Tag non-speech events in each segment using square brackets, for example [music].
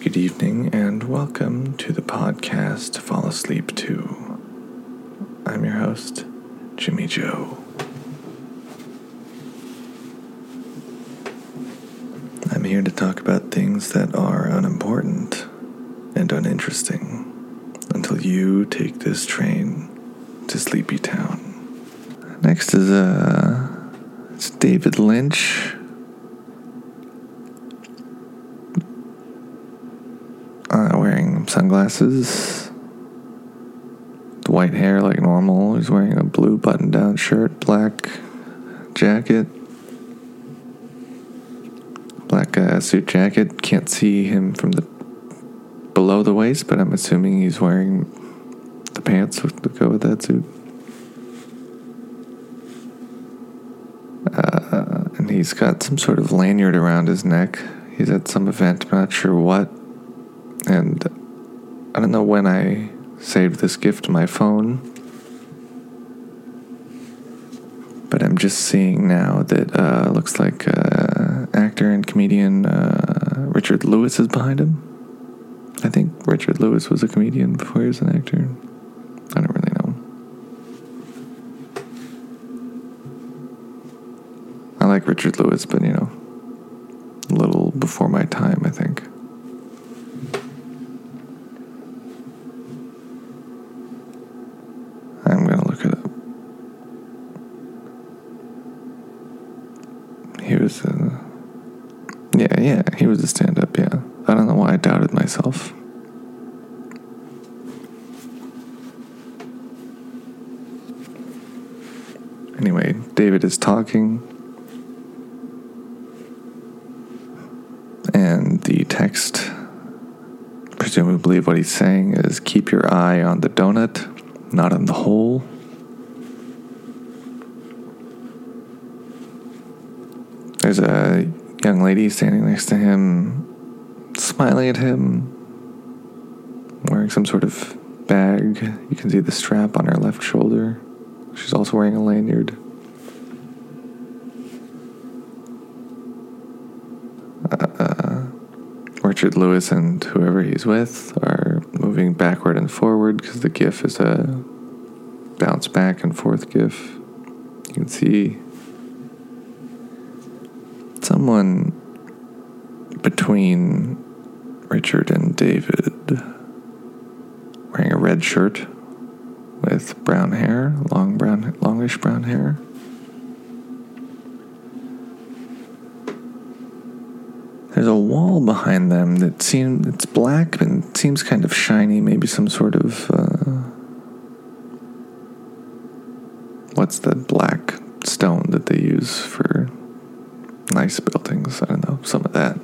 Good evening, and welcome to the podcast Fall Asleep To. I'm your host, Jimmy Joe. I'm here to talk about things that are unimportant and uninteresting until you take this train to Sleepy Town. Next is uh, it's David Lynch. Uh, sunglasses, white hair like normal. He's wearing a blue button down shirt, black jacket, black uh, suit jacket. Can't see him from the below the waist, but I'm assuming he's wearing the pants to go with that suit. Uh, and he's got some sort of lanyard around his neck. He's at some event, I'm not sure what. And I don't know when I saved this gift to my phone. But I'm just seeing now that uh, looks like uh, actor and comedian uh, Richard Lewis is behind him. I think Richard Lewis was a comedian before he was an actor. I don't really know. I like Richard Lewis, but you know, a little before my time, I think. I'm gonna look it up. He was a. Yeah, he was a stand up, yeah. I don't know why I doubted myself. Anyway, David is talking. And the text, presumably what he's saying is keep your eye on the donut, not on the hole. There's a young lady standing next to him, smiling at him, wearing some sort of bag. You can see the strap on her left shoulder. She's also wearing a lanyard. Uh, Richard Lewis and whoever he's with are moving backward and forward because the GIF is a bounce back and forth GIF. You can see someone between Richard and David wearing a red shirt with brown hair, long brown, longish brown hair. There's a wall behind them that seems it's black and seems kind of shiny. Maybe some sort of uh, what's the black stone that they use for nice buildings? I don't know, some of that.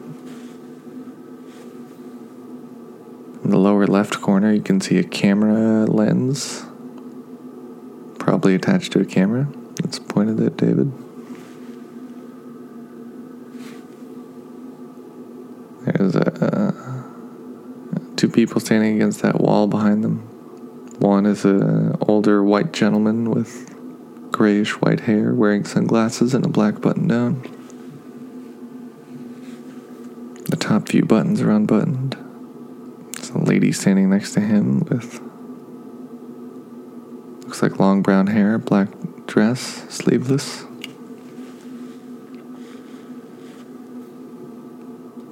In the lower left corner, you can see a camera lens, probably attached to a camera that's pointed at David. There's a, uh, two people standing against that wall behind them. One is an older white gentleman with grayish white hair, wearing sunglasses and a black button down. The top few buttons are unbuttoned. There's a lady standing next to him with looks like long brown hair, black dress, sleeveless.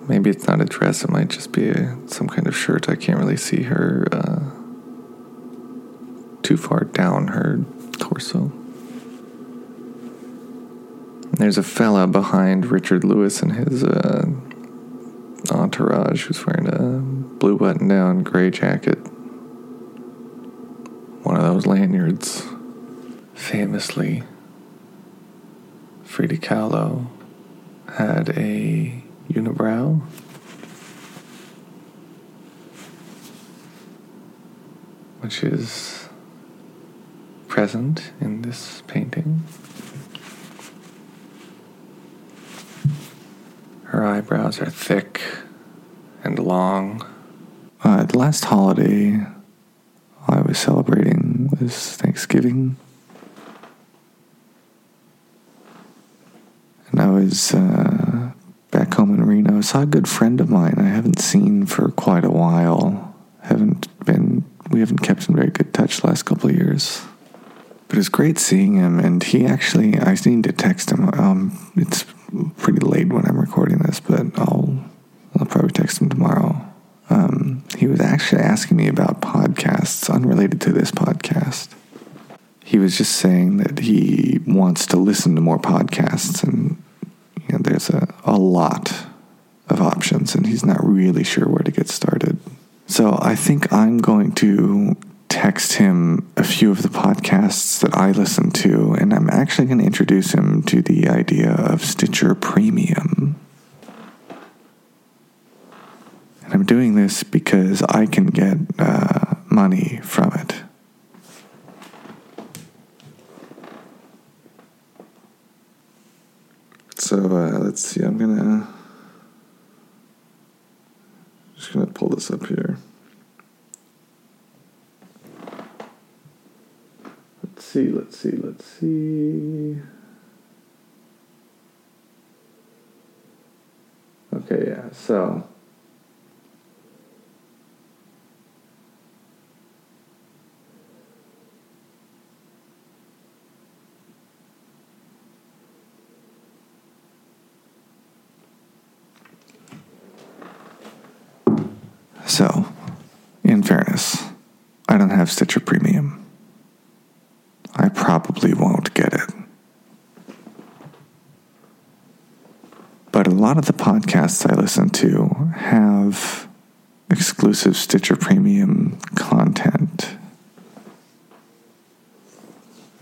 Maybe it's not a dress, it might just be a, some kind of shirt. I can't really see her uh, too far down her torso. There's a fella behind Richard Lewis and his uh, entourage who's wearing a blue button down, gray jacket. One of those lanyards. Famously, Frida Kahlo had a unibrow. Which is present in this painting. Her eyebrows are thick and long. Uh, the last holiday I was celebrating was Thanksgiving. And I was uh, back home in Reno. I saw a good friend of mine I haven't seen for quite a while. Haven't been, we haven't kept in very good touch the last couple of years. But it's great seeing him, and he actually, I need to text him. Um, it's pretty late when I'm recording this, but I'll, Tomorrow. Um, he was actually asking me about podcasts unrelated to this podcast. He was just saying that he wants to listen to more podcasts, and you know, there's a, a lot of options, and he's not really sure where to get started. So I think I'm going to text him a few of the podcasts that I listen to, and I'm actually going to introduce him to the idea of Stitcher Premium. And I'm doing this because I can get uh, money from it. So uh, let's see, I'm gonna just gonna pull this up here. Let's see, let's see, let's see. Okay, yeah, so So, in fairness, I don't have Stitcher Premium. I probably won't get it. But a lot of the podcasts I listen to have exclusive Stitcher Premium content.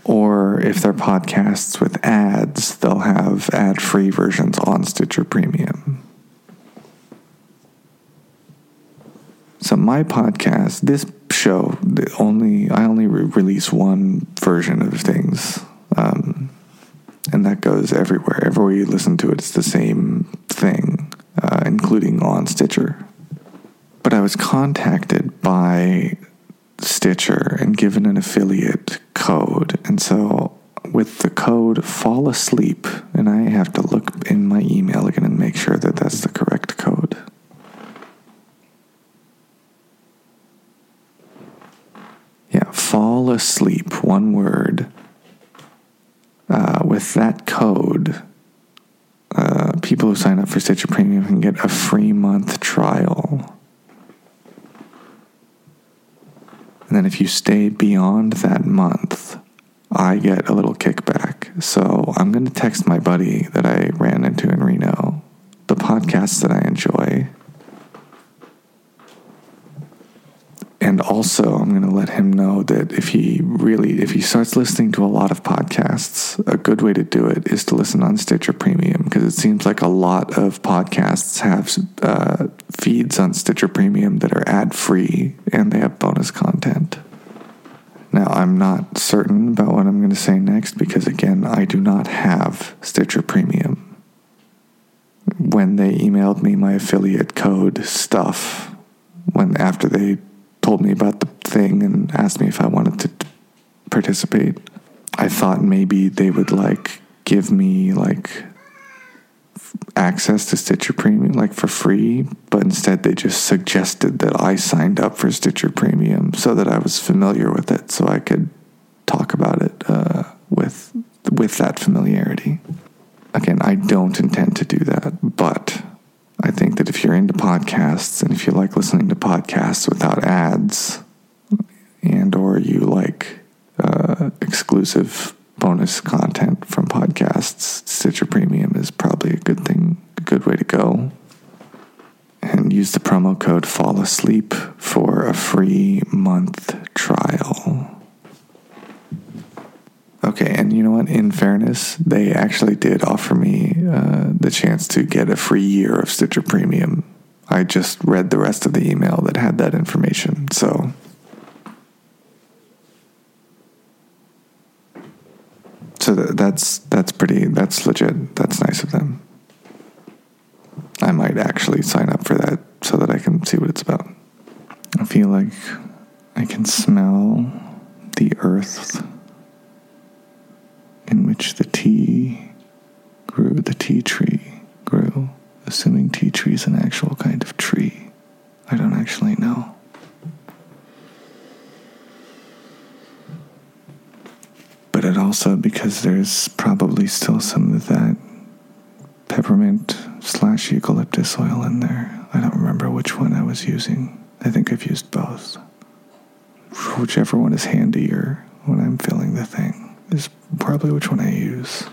Or if they're podcasts with ads, they'll have ad free versions on Stitcher Premium. So my podcast, this show, the only I only re- release one version of things, um, and that goes everywhere. Everywhere you listen to it, it's the same thing, uh, including on Stitcher. But I was contacted by Stitcher and given an affiliate code, and so with the code "fall asleep," and I have to look in my email again and make sure that that's the correct code. Fall asleep, one word. Uh, with that code, uh, people who sign up for Stitcher Premium can get a free month trial. And then if you stay beyond that month, I get a little kickback. So I'm going to text my buddy that I ran into in Reno the podcasts that I enjoy also i'm going to let him know that if he really if he starts listening to a lot of podcasts a good way to do it is to listen on stitcher premium because it seems like a lot of podcasts have uh, feeds on stitcher premium that are ad free and they have bonus content. Now i'm not certain about what i'm going to say next because again i do not have stitcher premium. When they emailed me my affiliate code stuff when after they told me about the thing and asked me if I wanted to participate. I thought maybe they would like give me like access to Stitcher Premium like for free, but instead they just suggested that I signed up for Stitcher Premium so that I was familiar with it so I could talk about it uh, with with that familiarity. Again, I don't intend to do that, but I think that if you're into podcasts and if you like listening to podcasts without ads, and or you like uh, exclusive bonus content from podcasts, Stitcher Premium is probably a good thing, a good way to go. And use the promo code Fall Asleep for a free month trial. Okay, and you know what? In fairness, they actually did offer me uh, the chance to get a free year of Stitcher Premium. I just read the rest of the email that had that information, so. So that's that's pretty that's legit. That's nice of them. I might actually sign up for that so that I can see what it's about. I feel like I can smell the earth in which the tea grew, the tea tree grew, assuming tea tree is an actual kind of tree. I don't actually know. But it also, because there's probably still some of that peppermint slash eucalyptus oil in there. I don't remember which one I was using. I think I've used both. Whichever one is handier when I'm filling the thing probably which one I use.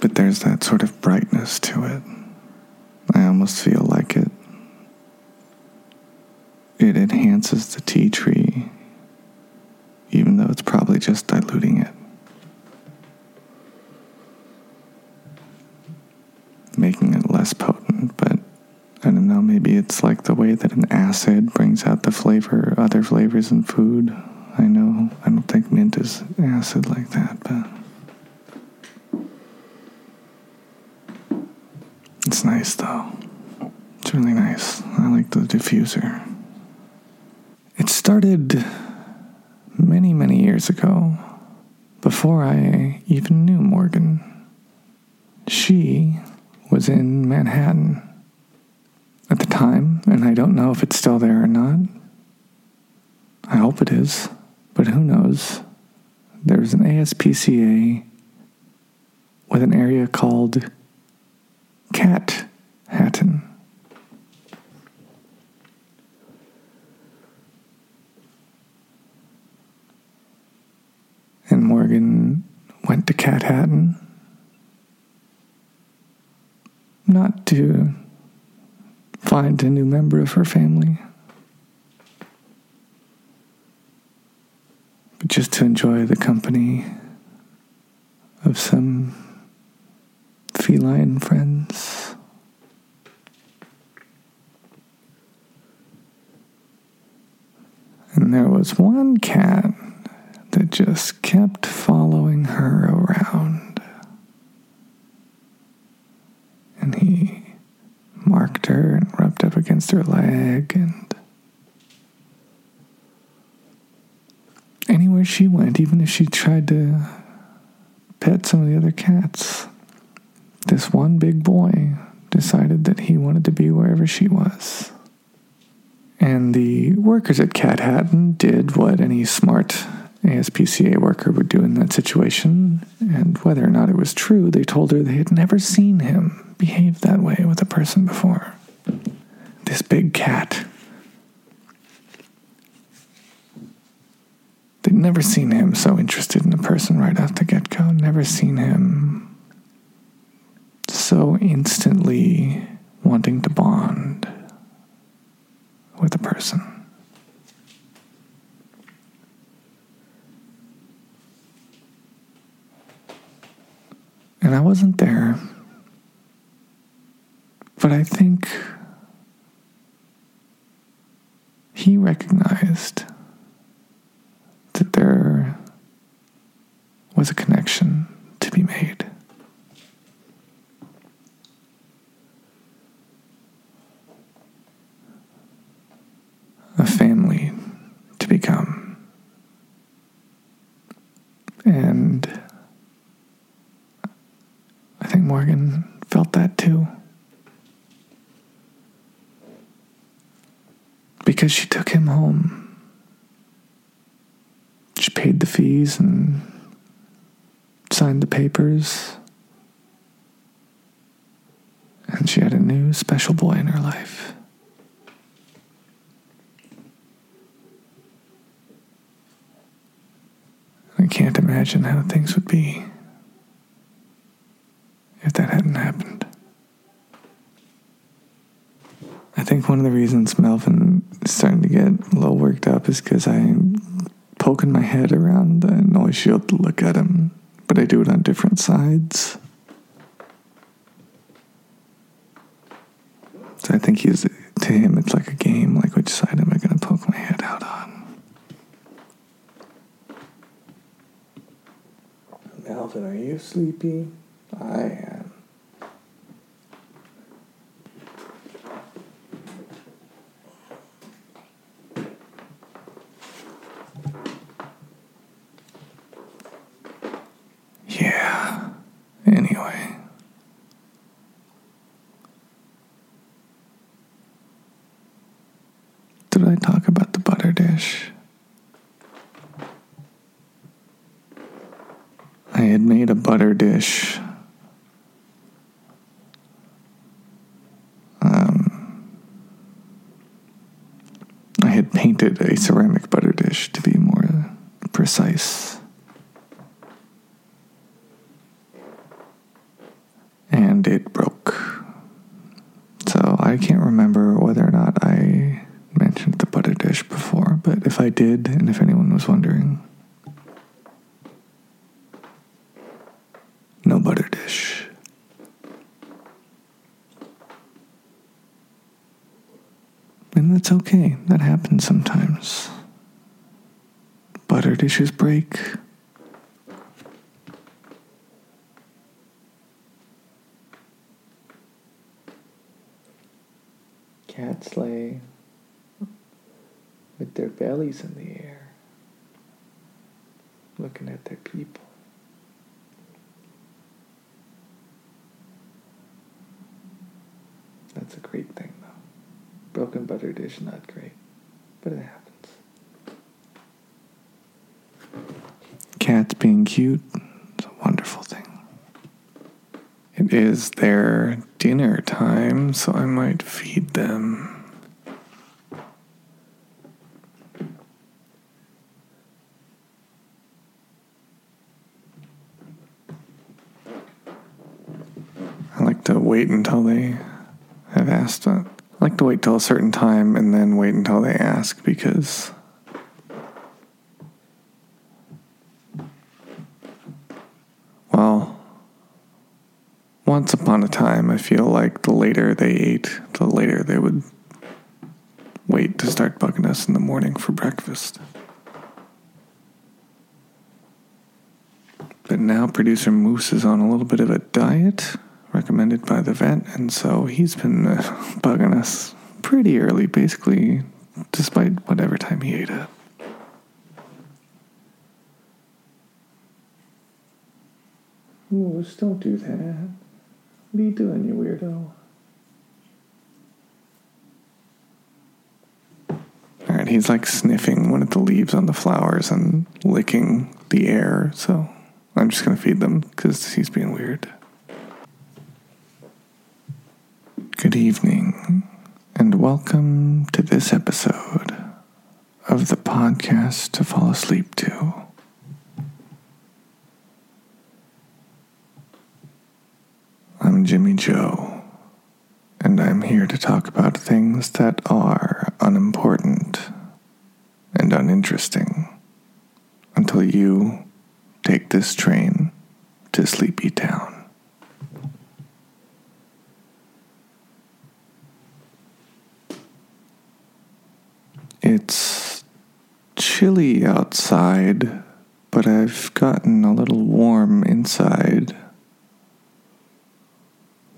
But there's that sort of brightness to it. I almost feel like it it enhances the tea tree even though it's probably just diluting it. Making it less potent, but I don't know, it's like the way that an acid brings out the flavor, other flavors in food. I know, I don't think mint is acid like that, but it's nice though. It's really nice. I like the diffuser. It started many, many years ago, before I even knew Morgan. She was in Manhattan and I don't know if it's still there or not. I hope it is, but who knows? There's an ASPCA with an area called Cat Hatton. And Morgan went to Cat Hatton not to find a new member of her family, but just to enjoy the company of some feline friends. And there was one cat that just kept following her around. And he marked her and rubbed up against her leg and anywhere she went, even if she tried to pet some of the other cats, this one big boy decided that he wanted to be wherever she was. And the workers at Cat Hatton did what any smart ASPCA worker would do in that situation, and whether or not it was true, they told her they had never seen him behave that way with a person before. This big cat. They'd never seen him so interested in a person right off the get go, never seen him so instantly wanting to bond with a person. And I wasn't there. But I think he recognized that there was a connection to be made. A family to become. And I think Morgan felt that too. Because she took him home. She paid the fees and signed the papers. And she had a new special boy in her life. I can't imagine how things would be if that hadn't happened. I one of the reasons Melvin is starting to get a little worked up is because I'm poking my head around the noise shield to look at him, but I do it on different sides. So I think he's to him it's like a game. Like which side am I going to poke my head out on? Melvin, are you sleepy? I am. Yeah. Anyway. should I talk about I had made a butter dish. Um, I had painted a ceramic butter dish to be more precise. And it broke. So I can't remember whether or not I mentioned the butter dish before, but if I did, and if anyone was wondering, no butter dish. And that's okay, that happens sometimes. Butter dishes break. Cats lay with their bellies in the air, looking at their people. That's a great thing, though. Broken butter dish, not great, but it happens. Cats being cute is a wonderful thing. It is their dinner time, so I might feed them. I like to wait until they have asked. I like to wait till a certain time and then wait until they ask because well, once upon a time, I feel like the later they ate, the later they would wait to start bugging us in the morning for breakfast. But now producer Moose is on a little bit of a diet recommended by the vet, and so he's been uh, [laughs] bugging us pretty early, basically, despite whatever time he ate at. Moose, don't do that. What are you doing, you weirdo? Alright, he's like sniffing one of the leaves on the flowers and licking the air, so I'm just gonna feed them because he's being weird. Good evening, and welcome to this episode of the podcast to fall asleep to. I'm Jimmy Joe, and I'm here to talk about things that are unimportant and uninteresting until you take this train to Sleepy Town. It's chilly outside, but I've gotten a little warm inside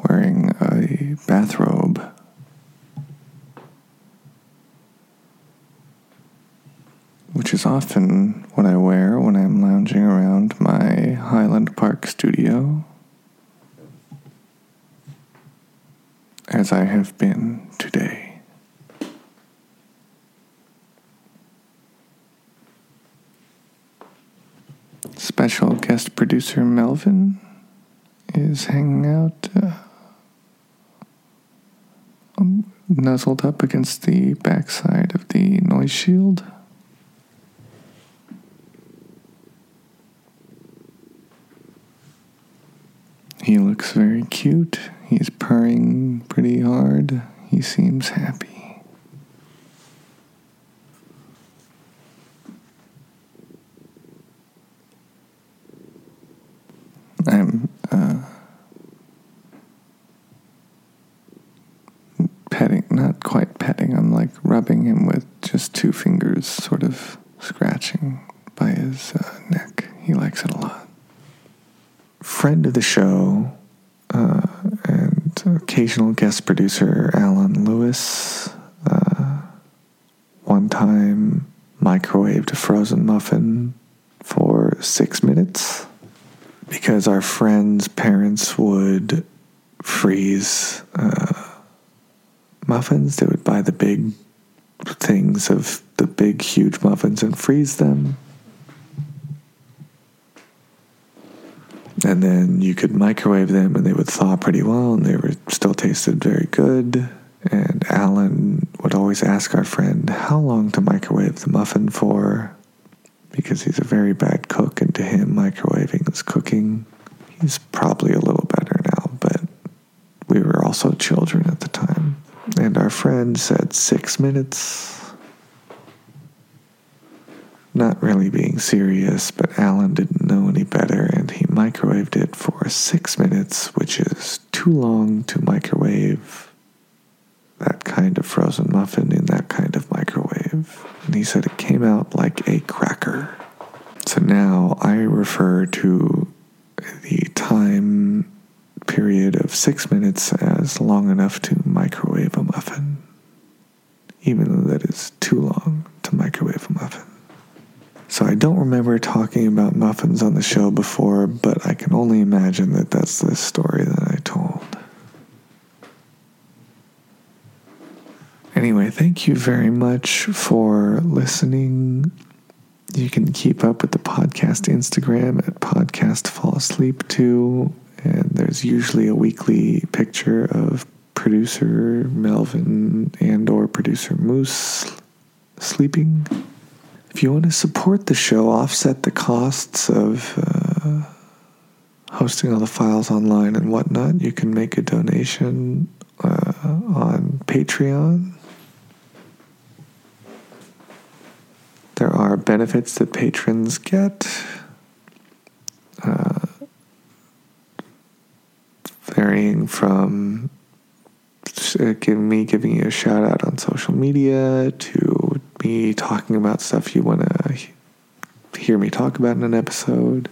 wearing a bathrobe. Which is often what I wear when I'm lounging around my Highland Park studio, as I have been today. Special guest producer Melvin is hanging out. Uh, um, nuzzled up against the backside of the noise shield. He looks very cute. He's purring pretty hard. He seems happy. I'm uh, petting, not quite petting, I'm like rubbing him with just two fingers, sort of scratching by his uh, neck. He likes it a lot. Friend of the show uh, and occasional guest producer Alan Lewis. Uh, one time microwaved a frozen muffin for six minutes because our friends' parents would freeze uh, muffins. They would buy the big things of the big, huge muffins and freeze them. And then you could microwave them and they would thaw pretty well and they were still tasted very good. And Alan would always ask our friend how long to microwave the muffin for because he's a very bad cook, and to him, microwaving is cooking. He's probably a little better now, but we were also children at the time. And our friend said six minutes. Not really being serious, but Alan didn't any better, and he microwaved it for six minutes, which is too long to microwave that kind of frozen muffin in that kind of microwave. And he said it came out like a cracker. So now I refer to the time period of six minutes as long enough to microwave a muffin, even though that is too long to microwave a muffin. So Don't talking about muffins on the show before, but I can only imagine that that's the story that I told. Anyway, thank you very much for listening. You can keep up with the podcast Instagram at podcast fall asleep too, and there's usually a weekly picture of producer Melvin and or producer Moose sleeping. If you want to support the show, offset the costs of uh, hosting all the files online and whatnot, you can make a donation uh, on Patreon. There are benefits that patrons get, uh, varying from uh, me giving you a shout out on social media to me talking about stuff you want to hear me talk about in an episode.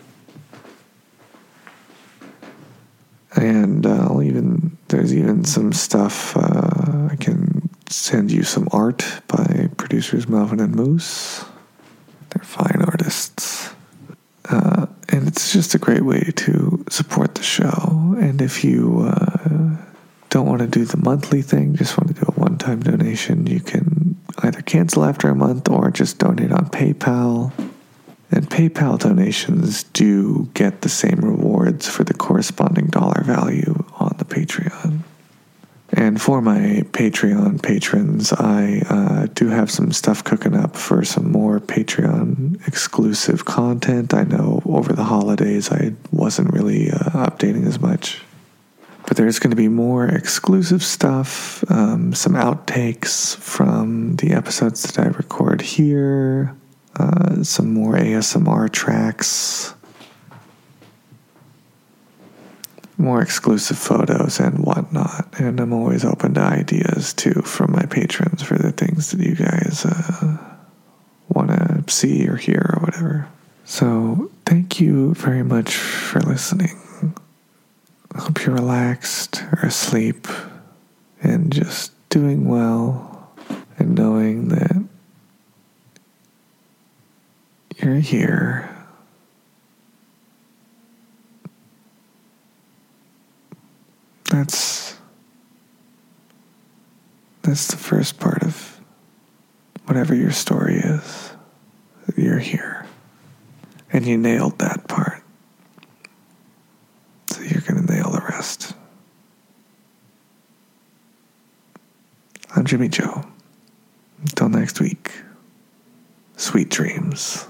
And uh, I'll even, there's even some stuff, uh, I can send you some art by producers Melvin and Moose. They're fine artists. Uh, and it's just a great way to support the show. And if you uh, don't want to do the monthly thing, just want to do a one time donation, you can either cancel after a month or just donate on PayPal. And PayPal donations do get the same rewards for the corresponding dollar value on the Patreon. And for my Patreon patrons, I uh, do have some stuff cooking up for some more Patreon exclusive content. I know over the holidays I wasn't really uh, updating as much. But there's going to be more exclusive stuff, um, some outtakes from the episodes that I record here, uh, some more ASMR tracks more exclusive photos and whatnot. And I'm always open to ideas too from my patrons for the things that you guys uh, want to see or hear or whatever. So thank you very much for listening. I hope you're relaxed or asleep and just doing well and knowing that you're here That's that's the first part of whatever your story is. You're here. And you nailed that part. So you're going to nail the rest. I'm Jimmy Joe. Until next week, sweet dreams.